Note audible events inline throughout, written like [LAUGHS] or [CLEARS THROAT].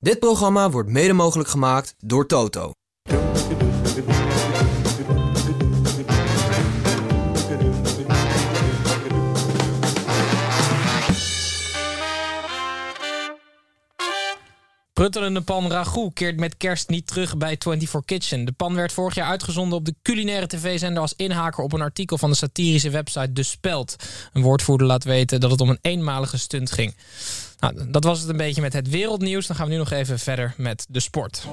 Dit programma wordt mede mogelijk gemaakt door Toto. Pruttelende pan ragout keert met kerst niet terug bij 24 Kitchen. De pan werd vorig jaar uitgezonden op de culinaire tv-zender als inhaker op een artikel van de satirische website De Speld. Een woordvoerder laat weten dat het om een eenmalige stunt ging. Nou, dat was het een beetje met het wereldnieuws. Dan gaan we nu nog even verder met de sport.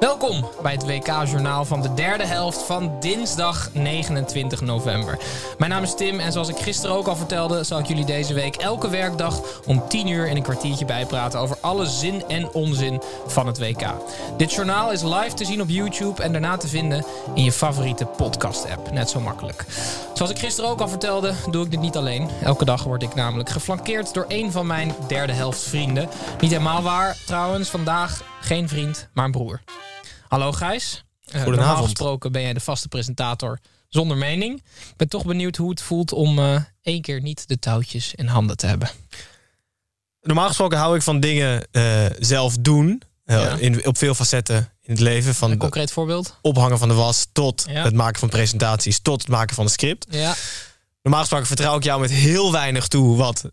Welkom bij het WK-journaal van de derde helft van dinsdag 29 november. Mijn naam is Tim en zoals ik gisteren ook al vertelde, zal ik jullie deze week elke werkdag om 10 uur in een kwartiertje bijpraten over alle zin en onzin van het WK. Dit journaal is live te zien op YouTube en daarna te vinden in je favoriete podcast-app. Net zo makkelijk. Zoals ik gisteren ook al vertelde, doe ik dit niet alleen. Elke dag word ik namelijk geflankeerd door een van mijn derde helft vrienden. Niet helemaal waar trouwens, vandaag geen vriend, maar een broer. Hallo Gijs. Uh, normaal gesproken ben jij de vaste presentator zonder mening. Ik ben toch benieuwd hoe het voelt om uh, één keer niet de touwtjes in handen te hebben. Normaal gesproken hou ik van dingen uh, zelf doen. Ja. In, op veel facetten in het leven. Van Een concreet voorbeeld? ophangen van de was tot Ja. het maken van presentaties, tot het maken van een script. Ja. Normaal gesproken vertrouw ik jou met heel weinig toe wat,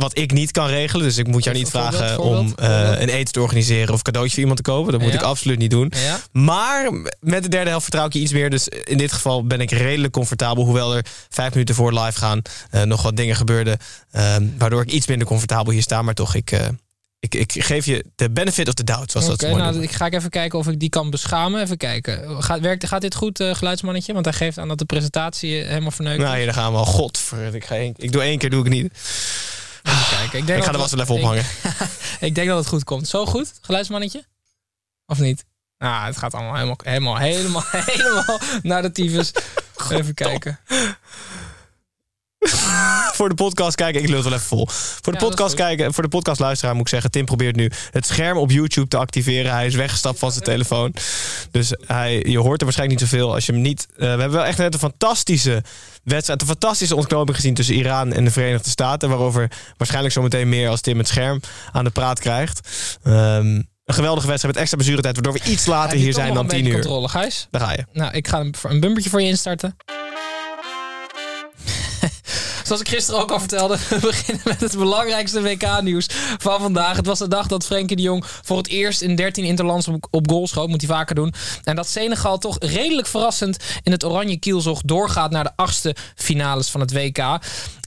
wat ik niet kan regelen. Dus ik moet jou niet vragen voorbeeld, om eh, een eten te organiseren of cadeautje voor iemand te kopen. Dat moet Ja. ik absoluut niet doen. Ja. Maar met de derde helft vertrouw ik je iets meer. Dus in dit geval ben ik redelijk comfortabel. Hoewel er vijf minuten voor live gaan eh, nog wat dingen gebeurden. ehm, waardoor ik iets minder comfortabel hier sta. Maar toch, ik, eh, ik, ik geef je de benefit of the doubt. Zoals Oké, dat nou, noemen. ik ga even kijken of ik die kan beschamen. Even kijken. Gaat, werkt, gaat dit goed, geluidsmannetje? Want hij geeft aan dat de presentatie helemaal verneukt Nou, hier daar gaan we al. Godver, ik, ga één, ik doe één keer, doe ik niet. Even kijken. Ik, denk Ik ga de was wel even ophangen. [LAUGHS] Ik denk dat het goed komt. Zo goed, geluidsmannetje? Of niet? Nou, het gaat allemaal helemaal, helemaal, helemaal, [LAUGHS] helemaal naar de tyfus. [LAUGHS] Even kijken. [LAUGHS] voor de podcast kijken, ik lul het wel even vol. Voor de Ja, podcast kijken, voor de podcast luisteraar moet ik zeggen, Tim probeert nu het scherm op YouTube te activeren. Hij is weggestapt van zijn telefoon. Dus hij, je hoort er waarschijnlijk niet zoveel als je hem niet. eh, we hebben wel echt net een fantastische wedstrijd, een fantastische ontknoping gezien tussen Iran en de Verenigde Staten, waarover waarschijnlijk zometeen meer als Tim het scherm aan de praat krijgt. Ehm, een geweldige wedstrijd met extra bezuurtijd, waardoor we iets later hier zijn dan een 10 beetje uur. controle, Gijs? Daar ga je. Nou, ik ga een, een bumpertje voor je instarten. Zoals ik gisteren ook al vertelde, [LAUGHS] we beginnen met het belangrijkste WK-nieuws van vandaag. Het was de dag dat Frenkie de Jong voor het eerst in 13 interlands op, goal schoot. Moet hij vaker doen. En dat Senegal toch redelijk verrassend in het oranje kielzog doorgaat naar de achtste finales van het WK.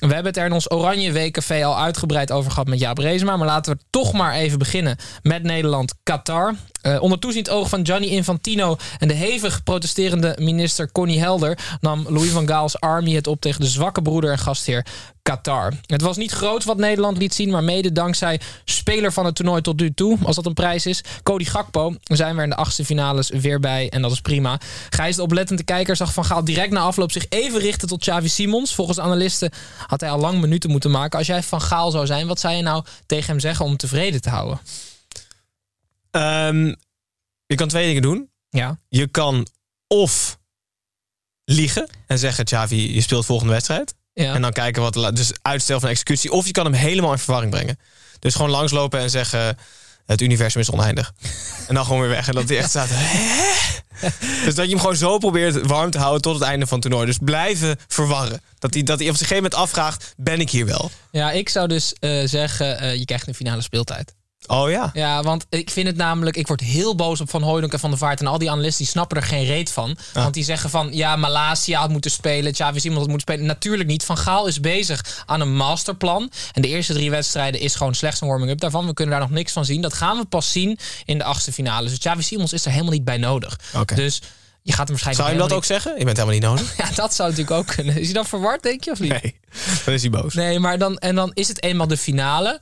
We hebben het er in ons oranje WKV al uitgebreid over gehad met Jaap Reesma. Maar laten we toch maar even beginnen met Nederland-Qatar. Eh, onder toeziend oog van Gianni Infantino en de hevig protesterende minister Connie Helder nam Louis van Gaal's Army het op tegen de zwakke broeder en gastheer Qatar. Het was niet groot wat Nederland liet zien, maar mede dankzij speler van het toernooi tot nu toe, als dat een prijs is, Cody Gakpo, zijn we in de achtste finales weer bij en dat is prima. Gijs, de oplettende kijker, zag Van Gaal direct na afloop zich even richten tot Xavi Simons. Volgens analisten had hij al lang minuten moeten maken. Als jij Van Gaal zou zijn, wat zou je nou tegen hem zeggen om hem tevreden te houden? Ehm, je kan twee dingen doen. Ja. Je kan of liegen en zeggen: Xavi, je speelt volgende wedstrijd. Ja. En dan kijken wat. Dus uitstel van executie. Of je kan hem helemaal in verwarring brengen. Dus gewoon langslopen en zeggen: Het universum is oneindig. [LAUGHS] en dan gewoon weer weg. En dat hij echt staat. "Hè?" [LAUGHS] dus dat je hem gewoon zo probeert warm te houden tot het einde van het toernooi. Dus blijven verwarren. Dat hij, dat hij op een gegeven moment afvraagt: Ben ik hier wel? Ja, ik zou dus eh, zeggen, eh, je krijgt een finale speeltijd. Oh ja. Ja, want ik vind het namelijk, ik word heel boos op Van Hooydonk en Van der Vaart. En al die analisten die snappen er geen reet van. Want die zeggen van, ja, Malasia had moeten spelen, Xavi Simons had moeten spelen. Natuurlijk niet. Van Gaal is bezig aan een masterplan. En de eerste drie wedstrijden is gewoon slechts een warming-up daarvan. We kunnen daar nog niks van zien. Dat gaan we pas zien in de achtste finale. Dus Xavi Simons is er helemaal niet bij nodig. Dus Je gaat hem waarschijnlijk Zou je dat ook zeggen? Je bent helemaal niet nodig. [LAUGHS] Ja, dat zou natuurlijk ook kunnen. Is hij dan verward, denk je, of niet? Nee, dan is hij boos. Nee, maar dan, en dan is het eenmaal de finale.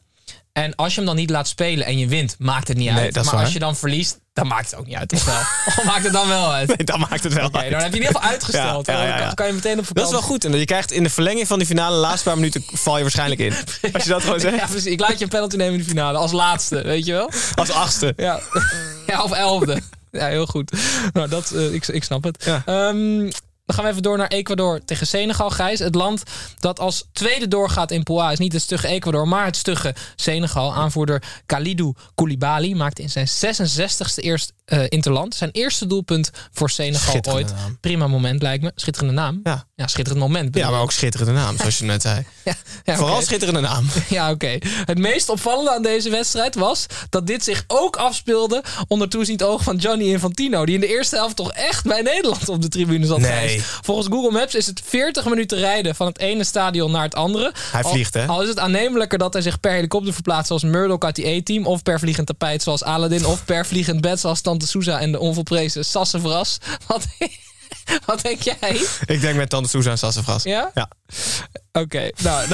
En als je hem dan niet laat spelen en je wint, maakt het niet Nee, uit. dat maar waar. als je dan verliest, dan maakt het ook niet uit. Of wel? [LAUGHS] Of maakt het dan wel uit? Nee, dan maakt het wel Oké, uit. dan heb je in ieder geval uitgesteld. Ja, ja, ja, ja. Dan kan je meteen op Dat vakantie. is wel goed. En je krijgt in de verlenging van die finale, de laatste paar minuten, val je waarschijnlijk in. [LAUGHS] Als je dat gewoon zegt. Ja, precies. Ik laat je een penalty nemen in de finale. Als laatste, weet je wel? Als achtste. [LAUGHS] Ja, ja of elfde. Ja, heel goed. Nou, dat, eh, ik, ik snap het. Ja. Dan gaan we even door naar Ecuador tegen Senegal, Gijs. Het land dat als tweede doorgaat in Pool A is niet het stugge Ecuador, maar het stugge Senegal. Aanvoerder Khalidou Koulibaly maakte in zijn 66ste eerst eh interland. Zijn eerste doelpunt voor Senegal ooit. naam. Prima moment lijkt me. Schitterende naam. Ja. Ja, schitterend moment. Ja, maar ook schitterende naam, zoals je net zei. [LAUGHS] Ja, ja, Vooral schitterende naam. [LAUGHS] Ja, oké. Het meest opvallende aan deze wedstrijd was dat dit zich ook afspeelde onder toeziend oog van Gianni Infantino. Die in de eerste helft toch echt bij Nederland op de tribune zat. Nee. Volgens Google Maps is het 40 minuten rijden van het ene stadion naar het andere. Hij vliegt, hè? Al, al is het aannemelijker dat hij zich per helikopter verplaatst zoals Murdoch uit die A-team. Of per vliegend tapijt zoals Aladdin. Of per vliegend bed zoals Tante Souza en de onvolprezen Sassevras. [LAUGHS] Wat, wat denk jij? Ik denk met Tante Sousa en Sassafras. Ja? Ja. Oké, nou... [LAUGHS]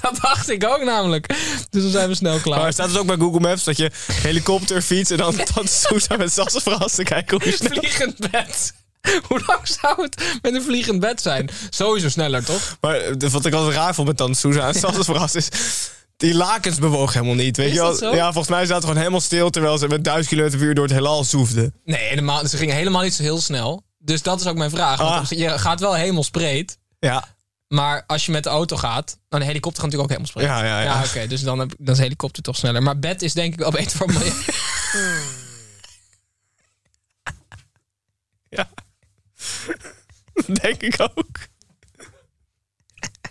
Dat, dacht ik ook namelijk. Dus dan zijn we snel klaar. Maar staat dus ook bij Google Maps dat je helikopter fiets en dan Tante Sousa met Sassafras te kijken hoe je [LAUGHS] snel... vliegend bed. [LAUGHS] Hoe lang zou het met een vliegend bed zijn? Sowieso sneller, toch? Maar eh, wat ik altijd raar vond met Tante Sousa en Sassafras is... Die lakens bewogen helemaal niet, weet Is je wel? dat zo? Ja, volgens mij zaten ze gewoon helemaal stil... terwijl ze met duizend kilometer per uur door het heelal zoefden. Nee, helemaal, ze gingen helemaal niet zo heel snel. Dus dat is ook mijn vraag. Want Ah. je gaat wel hemelsbreed. Ja, Maar als je met de auto gaat, dan een helikopter gaat natuurlijk ook hemelsbreed. Ja, ja, ja. oké. dus dan, heb, dan is helikopter toch sneller. Maar bed is denk ik wel beter voor milieu. [LAUGHS] [LAUGHS] denk ik ook.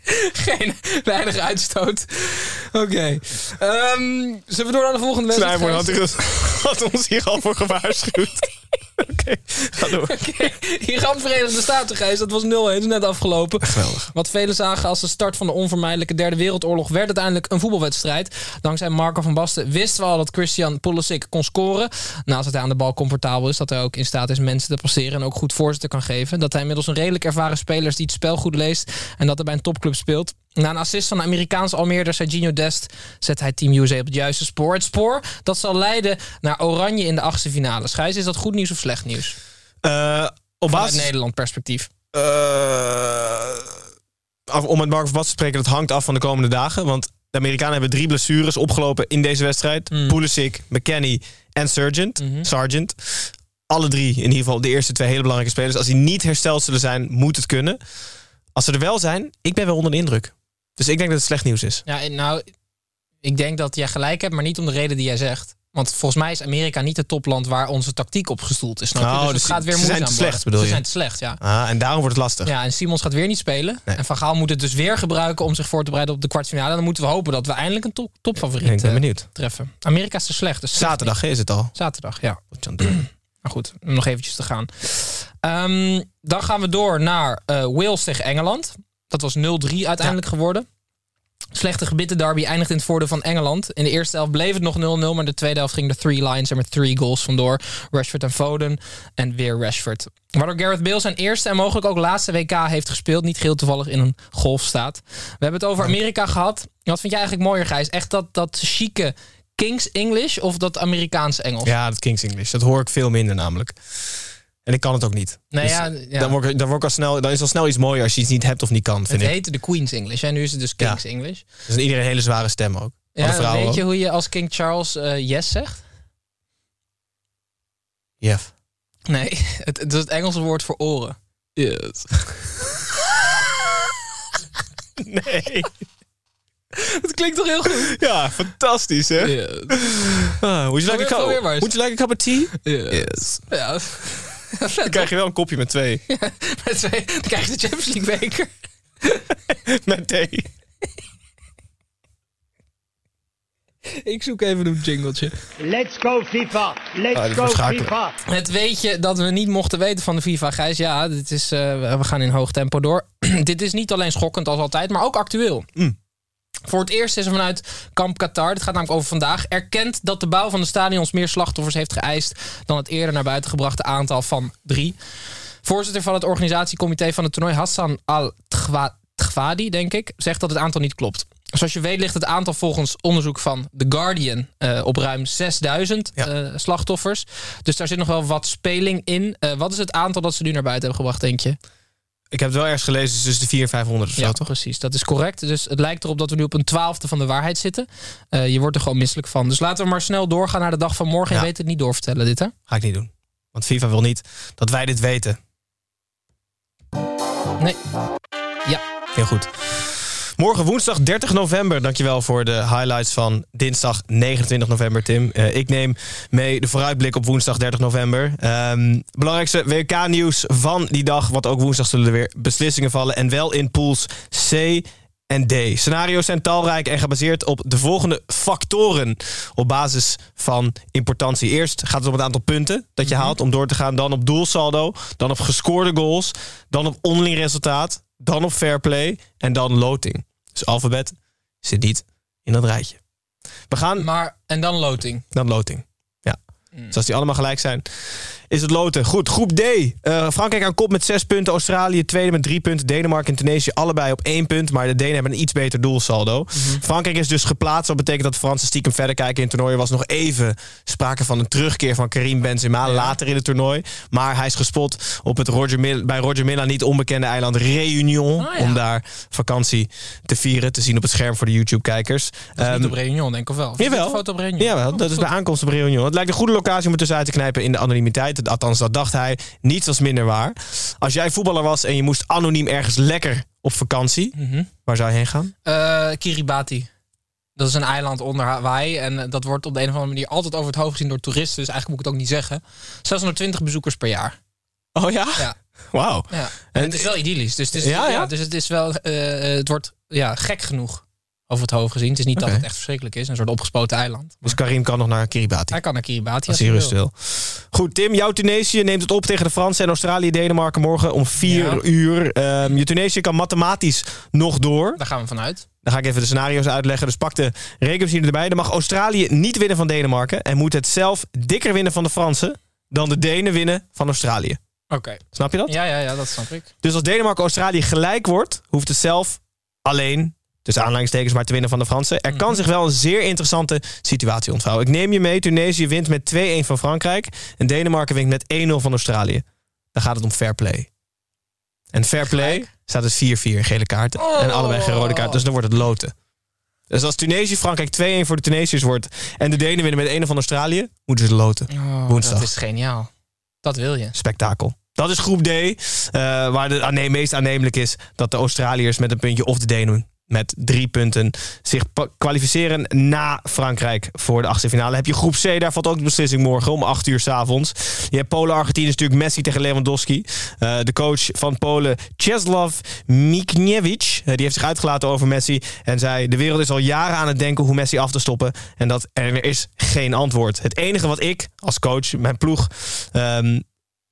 [LAUGHS] Geen weinig uitstoot. Oké. Ehm, zullen we door naar de volgende wedstrijd? Snijboer had, [LAUGHS] ons hier al voor gewaarschuwd. Oké, ga door. [LAUGHS] Oké, Iran Verenigde Staten, Gijs, dat was 0-1, dat is net afgelopen. Geweldig. Wat velen zagen als de start van de onvermijdelijke derde wereldoorlog... werd uiteindelijk een voetbalwedstrijd. Dankzij Marco van Basten wisten we al dat Christian Pulisic kon scoren. Naast dat hij aan de bal comfortabel is... dat hij ook in staat is mensen te passeren en ook goed voorzitter kan geven. Dat hij inmiddels een redelijk ervaren speler is die het spel goed leest... en dat hij bij een topclub speelt. Na een assist van de Amerikaanse Almeerder Serginho Dest... zet hij Team USA op het juiste spoor. Het spoor dat zal leiden naar Oranje in de achtste finale. Schijs, is dat goed nieuws of slecht nieuws? Eh, op Vanuit basis... Nederland perspectief. Eh, om met Mark van Basten te spreken, dat hangt af van de komende dagen. Want de Amerikanen hebben drie blessures opgelopen in deze wedstrijd. Mm. Pulisic, McKennie en Sargent. Sargent. Alle drie, in ieder geval de eerste twee hele belangrijke spelers. Als die niet hersteld zullen zijn, moet het kunnen. Als ze er wel zijn, ik ben wel onder de indruk. Dus ik denk dat het slecht nieuws is. Ja, nou, ik denk dat jij gelijk hebt, maar niet om de reden die jij zegt. Want volgens mij is Amerika niet het topland waar onze tactiek op gestoeld is. Snap je? Oh, dus dus het gaat weer ze moeizaam zijn te slecht, bedoel Ze je? zijn te slecht, ja. Ah, en daarom wordt het lastig. Ja, en Simons gaat weer niet spelen. Nee. En Van Gaal moet het dus weer gebruiken om zich voor te bereiden op de kwartfinale. Dan moeten we hopen dat we eindelijk een top, topfavoriet ik ben eh, benieuwd. treffen. Amerika is te slecht. Dus Zaterdag is het al. Zaterdag, ja. [CLEARS THROAT] Maar goed, om nog eventjes te gaan. Ehm, dan gaan we door naar eh, Wales tegen Engeland. Dat was 0-3 uiteindelijk geworden. Slechte gebitten derby eindigt in het voordeel van Engeland. In de eerste helft bleef het nog 0-0, maar de tweede helft gingen de three lines er met three goals vandoor. Rashford en Foden en weer Rashford. Waardoor Gareth Bale zijn eerste en mogelijk ook laatste WK heeft gespeeld. Niet geheel toevallig in een golfstaat. We hebben het over Amerika gehad. Wat vind jij eigenlijk mooier, Gijs? Echt dat, dat chique King's English of dat Amerikaanse Engels? Ja, dat King's English. Dat hoor ik veel minder namelijk. En ik kan het ook niet. Dus ja, ja. Dan, word ik, dan, word ik al snel, dan is al snel iets mooier als je iets niet hebt of niet kan, vind Het heette de Queen's English en nu is het dus King's English. Dus iedereen een hele zware stem ook. Ja, weet je ook. hoe je als King Charles eh, yes zegt? Jeff. Nee, [LAUGHS] het, het is het Engelse woord voor oren. Yes. [LAUGHS] Nee. [LAUGHS] Het klinkt toch heel goed? Ja, fantastisch hè? Yes. Ah, would, you like a cup, would you like a cup of tea? Yes. Ja. [LAUGHS] Dan krijg je wel een kopje met twee. Met twee- Dan krijg je de Champions League beker. [LAUGHS] met thee. Ik zoek even een jingletje. Let's go FIFA. Let's Ah, go. FIFA. Het weetje dat we niet mochten weten van de FIFA, Gijs. Ja, dit is, eh, we gaan in hoog tempo door. [CLEARS THROAT] dit is niet alleen schokkend als altijd, maar ook actueel. Voor het eerst is er vanuit Kamp Qatar, dit gaat namelijk over vandaag, erkend dat de bouw van de stadions meer slachtoffers heeft geëist dan het eerder naar buiten gebrachte aantal van drie. Voorzitter van het organisatiecomité van het toernooi, Hassan Al-Tghwadi, denk ik, zegt dat het aantal niet klopt. Zoals je weet ligt het aantal volgens onderzoek van The Guardian eh, op ruim 6000 Ja. eh, slachtoffers. Dus daar zit nog wel wat speling in. Eh, wat is het aantal dat ze nu naar buiten hebben gebracht, denk je? Ik heb het wel ergens gelezen, dus de 400 en 500 of zo, ja, toch? precies. Dat is correct. Dus het lijkt erop dat we nu op een twaalfde van de waarheid zitten. Eh, je wordt er gewoon misselijk van. Dus laten we maar snel doorgaan naar de dag van morgen. Ja. En weet het niet doorvertellen, dit hè? Ga ik niet doen. Want FIFA wil niet dat wij dit weten. Nee. Ja. Heel goed. Morgen woensdag 30 november. Dankjewel voor de highlights van dinsdag 29 november, Tim. Eh, ik neem mee de vooruitblik op woensdag 30 november. Ehm, belangrijkste WK-nieuws van die dag. Want ook woensdag zullen er weer beslissingen vallen. En wel in pools C en D. Scenario's zijn talrijk en gebaseerd op de volgende factoren. Op basis van importantie. Eerst gaat het om het aantal punten dat je haalt om door te gaan. Dan op doelsaldo. Dan op gescoorde goals. Dan op onderling resultaat. Dan op fair play. En dan loting. Dus alfabet zit niet in dat rijtje. We gaan Maar, en dan loting. dan loting. Dus als die allemaal gelijk zijn, is het loten. Goed, groep D. Eh, Frankrijk aan kop met zes punten. Australië tweede met drie punten. Denemarken en Tunesië allebei op één punt. Maar de Denen hebben een iets beter doelsaldo. Frankrijk is dus geplaatst. Dat betekent dat de Fransen stiekem verder kijken in het toernooi. Er was nog even sprake van een terugkeer van Karim Benzema later in het toernooi. Maar hij is gespot op het Roger Mil- bij Roger Milla niet onbekende eiland Réunion. Ja. Om daar vakantie te vieren. Te zien op het scherm voor de YouTube-kijkers. Dat is Ehm, niet op Réunion, denk ik, of wel? Of Jawel. foto op Réunion? Jawel, Oh, dat is bij aankomst op Réunion. Het lijkt een goede locatie om er tussenuit te knijpen in de anonimiteit. Althans, dat dacht hij. Niets was minder waar. Als jij voetballer was en je moest anoniem ergens lekker op vakantie, Mhm. waar zou je heen gaan? Eh, Kiribati. Dat is een eiland onder Hawaii. En eh, dat wordt op de een of andere manier altijd over het hoofd gezien door toeristen. Dus eigenlijk moet ik het ook niet zeggen. 620 bezoekers per jaar. Oh ja? Ja. Wauw. Ja. En En- het is wel idyllisch. Dus het is, Ja, ja, ja? dus het is wel. eh, het wordt ja, gek genoeg over het hoofd gezien. Het is niet dat het echt verschrikkelijk is. Een soort opgespoten eiland. Dus Karim kan nog naar Kiribati. Hij kan naar Kiribati Als hij rust wil. Goed, Tim, jouw Tunesië neemt het op tegen de Fransen en Australië, Denemarken morgen om 4 Ja. uur. Ehm, je Tunesië kan mathematisch nog door. Daar gaan we vanuit. Dan ga ik even de scenario's uitleggen. Dus pak de rekenmachine erbij. Dan mag Australië niet winnen van Denemarken. En moet het zelf dikker winnen van de Fransen dan de Denen winnen van Australië. Oké. Snap je dat? Ja, ja, ja, dat snap ik. Dus als Denemarken-Australië gelijk wordt, hoeft het zelf alleen, tussen aanleidingstekens, maar te winnen van de Fransen. Er kan zich wel een zeer interessante situatie ontvouwen. Ik neem je mee, Tunesië wint met 2-1 van Frankrijk. En Denemarken wint met 1-0 van Australië. Dan gaat het om fair play. En fair play staat het 4-4 gele kaarten. En allebei geen rode kaart. Dus dan wordt het loten. Dus als Tunesië, Frankrijk 2-1 voor de Tunesiërs wordt... en de Denen winnen met 1-0 van Australië, moeten ze loten. Oh, Woensdag. Dat is geniaal. Dat wil je. spektakel. Dat is groep D, eh, waar aanne- meest aannemelijk is dat de Australiërs met een puntje of de Denen met drie punten zich kwalificeren na Frankrijk voor de achtste finale. Heb je groep C, daar valt ook de beslissing morgen om 8 uur s avonds. Je hebt Polen-Argentinië, natuurlijk Messi tegen Lewandowski. Eh, de coach van Polen, Czeslaw Mikniewicz, eh, die heeft zich uitgelaten over Messi en zei: De wereld is al jaren aan het denken hoe Messi af te stoppen. En dat er is geen antwoord. Het enige wat ik als coach, mijn ploeg, ehm,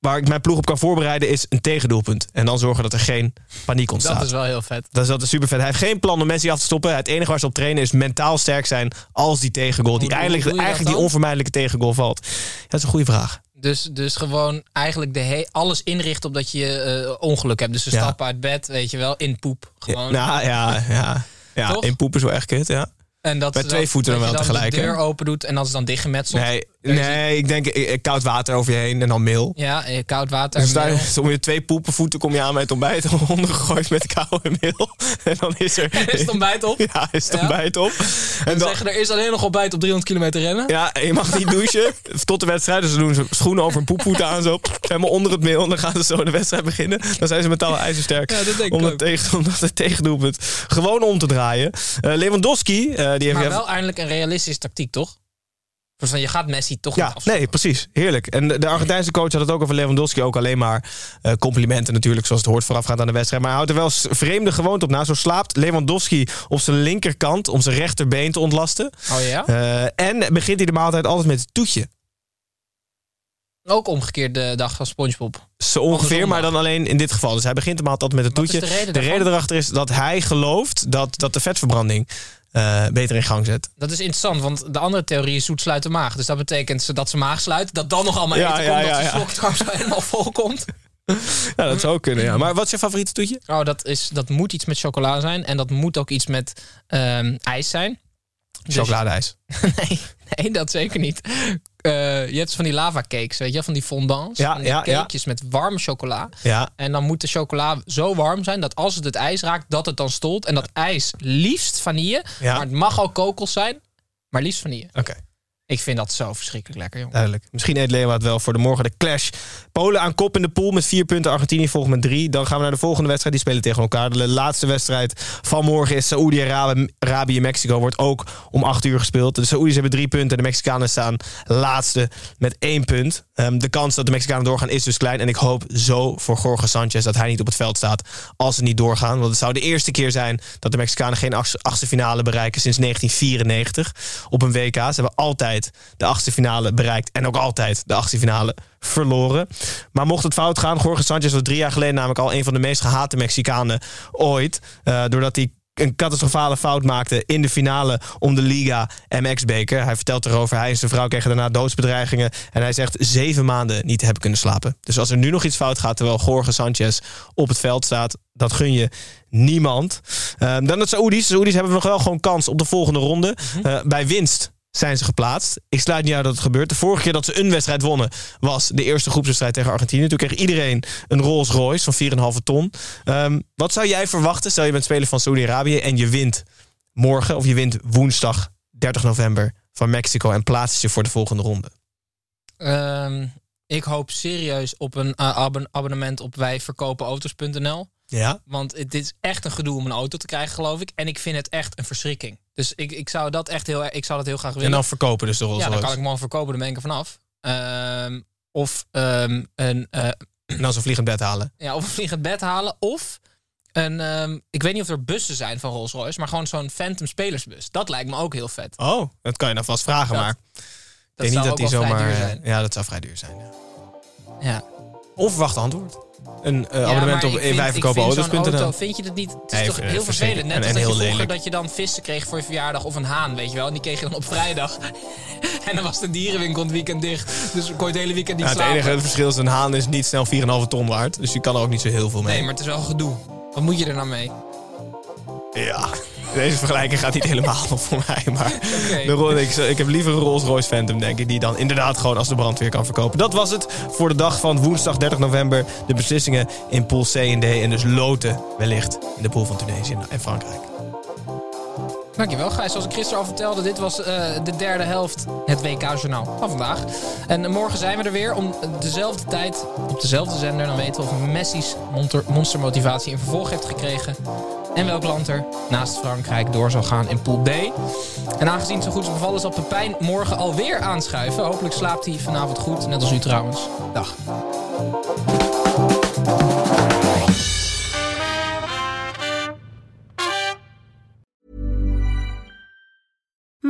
waar ik mijn ploeg op kan voorbereiden, is een tegendoelpunt. En dan zorgen dat er geen paniek ontstaat. Dat is wel heel vet. Dat is altijd super vet. Hij heeft geen plan om Messi af te stoppen. Het enige waar ze op trainen is mentaal sterk zijn als die tegengoal, die eigenlijk, dat eigenlijk die onvermijdelijke tegengoal valt. Ja, dat is een goede vraag. Dus, dus gewoon eigenlijk de alles inrichten op dat je eh, ongeluk hebt. Dus ze Ja. stappen uit bed, weet je wel, in poep. Gewoon. Nou ja, ja. ja in poep is wel echt kut, ja. En dat bij twee voeten dat dan wel tegelijk, de deur open doet en dan is het dan dichtgemetseld. Nee, nee ik denk eh, eh, koud water over je heen en dan meel. Ja, eh, koud water. Dus daar kom [LAUGHS] je twee poepenvoeten kom je aan met het ontbijt [LAUGHS] ondergegooid met koude meel. [LAUGHS] En dan is er... Is het ontbijt op? Ja, is het Ja? ontbijt op. En En dan, zeggen, er is alleen nog ontbijt op 300 kilometer rennen. Ja, je mag niet douchen tot de wedstrijd. Dus ze doen ze schoenen over een poepvoet aan, zo helemaal onder het meel. En dan gaan ze zo de wedstrijd beginnen. Dan zijn ze metaal ijzersterk. Ja, dat denk ik om, het tegen, om dat tegendoelpunt gewoon om te draaien. Lewandowski, die. Maar wel eindelijk een realistische tactiek, toch? Van, je gaat Messi toch niet ja, nee, precies. Heerlijk. En de de Argentijnse coach had het ook over Lewandowski. Ook alleen maar eh, complimenten natuurlijk, zoals het hoort voorafgaand aan de wedstrijd. Maar hij houdt er wel vreemde gewoonte op na. Zo slaapt Lewandowski op zijn linkerkant om zijn rechterbeen te ontlasten. Oh ja? Eh, en begint hij de maaltijd altijd met het toetje. Ook omgekeerd de dag van Spongebob. Zo ongeveer, maar dan alleen in dit geval. Dus hij begint hem altijd met is toetje. de reden de reden erachter is dat hij gelooft dat, dat de vetverbranding eh, beter in gang zet. Dat is interessant, want de andere theorie is zoet sluit de maag. Dus dat betekent dat ze maag sluit, dat dan nog allemaal Ja, eten ja, komt, ja, dat ze slokdarm zo helemaal vol komt. Ja, dat zou kunnen, ja. Maar wat is je favoriete toetje? Oh, dat, is, dat moet iets met chocola zijn. En dat moet ook iets met ehm, ijs zijn. Dus- Chocoladeijs. [LAUGHS] nee, nee, dat zeker niet. Eh, je hebt van die lava cakes, weet je, van die fondants. Ja, van die ja, ja. cakejes met warme chocola. Ja, En dan moet de chocola zo warm zijn dat als het het ijs raakt, dat het dan stolt. En dat ijs liefst vanille, maar het mag ook kokos zijn, maar liefst vanille. oké. Ik vind dat zo verschrikkelijk lekker, jongen. Duidelijk. Misschien eet Leeuwarden wel voor de morgen de clash. Polen aan kop in de pool met vier punten. Argentinië volgt met drie. Dan gaan we naar de volgende wedstrijd. Die spelen tegen elkaar. De laatste wedstrijd van morgen is Saoedi-Arabië. Mexico wordt ook om acht uur gespeeld. De Saoedi's hebben drie punten. De Mexicanen staan laatste met één punt. Ehm, de kans dat de Mexicanen doorgaan is dus klein. En ik hoop zo voor Jorge Sanchez dat hij niet op het veld staat als ze niet doorgaan. Want het zou de eerste keer zijn dat de Mexicanen geen achtste finale bereiken sinds 1994 op een WK. Ze hebben altijd de achtste finale bereikt en ook altijd de achtste finale verloren. Maar mocht het fout gaan, Jorge Sanchez was drie jaar geleden namelijk al een van de meest gehate Mexicanen ooit. eh, doordat hij een catastrofale fout maakte in de finale om de Liga MX-beker. Hij vertelt erover, hij en zijn vrouw kregen daarna doodsbedreigingen. En hij zegt zeven maanden niet te hebben kunnen slapen. Dus als er nu nog iets fout gaat terwijl Jorge Sanchez op het veld staat... dat gun je niemand. Ehm, dan de Saoedi's. De Saoedi's hebben nog wel gewoon kans op de volgende ronde. Eh, bij winst zijn ze geplaatst. Ik sluit niet uit dat het gebeurt. De vorige keer dat ze een wedstrijd wonnen was de eerste groepswedstrijd tegen Argentinië. Toen kreeg iedereen een Rolls Royce van 4,5 ton. Ehm, wat zou jij verwachten? Stel je bent speler van Saudi-Arabië en je wint morgen of je wint woensdag 30 november van Mexico en plaatst je voor de volgende ronde. Ehm, ik hoop serieus op een eh, abon- abonnement op wijverkopenauto's.nl. Ja. Want het is echt een gedoe om een auto te krijgen, geloof ik. En ik vind het echt een verschrikking. Dus ik, ik zou dat echt heel, ik zou dat heel graag willen. En dan verkopen dus de Rolls ja, dan kan ik hem al verkopen, dan ben ik er vanaf. Ehm, of ehm, een, eh, En dan zo'n vliegend bed halen. ja, of een vliegend bed halen. Of een, ehm, ik weet niet of er bussen zijn van Rolls Royce, maar gewoon zo'n Phantom spelersbus. Dat lijkt me ook heel vet. Oh, dat kan je dan vast vragen, Dat- maar ik Dat denk niet zou dat ook die wel zomaar... vrij duur zijn. Ja, dat zou vrij duur zijn. Ja. Ja. Onverwacht antwoord. Een Ja, abonnement op ik vind- ik vind wijverkopenauto's.nl. je het niet? Het is Nee, toch heel het vervelend. Net verschrikkelijk. als En- dat en je vroeger lelijk. dat je dan vissen kreeg voor je verjaardag of een haan, weet je wel. En die kreeg je dan op vrijdag. [LAUGHS] en dan was de dierenwinkel het weekend dicht. Dus kon je het hele weekend niet Ja, het slapen. enige verschil is, een haan is niet snel 4,5 ton waard. Dus je kan er ook niet zo heel veel mee. Nee, maar het is wel gedoe. Wat moet je er nou mee? Ja, deze vergelijking gaat niet helemaal [LAUGHS] voor mij. Maar de Ro- ik, ik heb liever een Rolls Royce Phantom, denk ik. Die dan inderdaad gewoon als de brandweer kan verkopen. Dat was het voor de dag van woensdag 30 november. De beslissingen in pool C en D. En dus loten wellicht in de pool van Tunesië en Frankrijk. Dankjewel, Gijs. Zoals ik gisteren al vertelde, dit was eh, de derde helft, het WK-journaal van vandaag. En morgen zijn we er weer om dezelfde tijd, op dezelfde zender. Dan weten we of Messi's monstermotivatie een vervolg heeft gekregen. En welk land er naast Frankrijk door zal gaan in Pool D. En aangezien het zo goed is bevallen, zal Pepijn morgen alweer aanschuiven. Hopelijk slaapt hij vanavond goed, net als u trouwens. Dag.